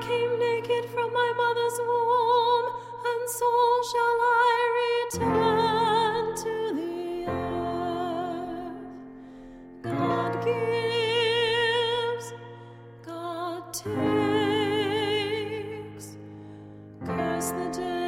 came naked from my mother's womb, and so shall I return to the earth. God gives, God takes. Curse the day.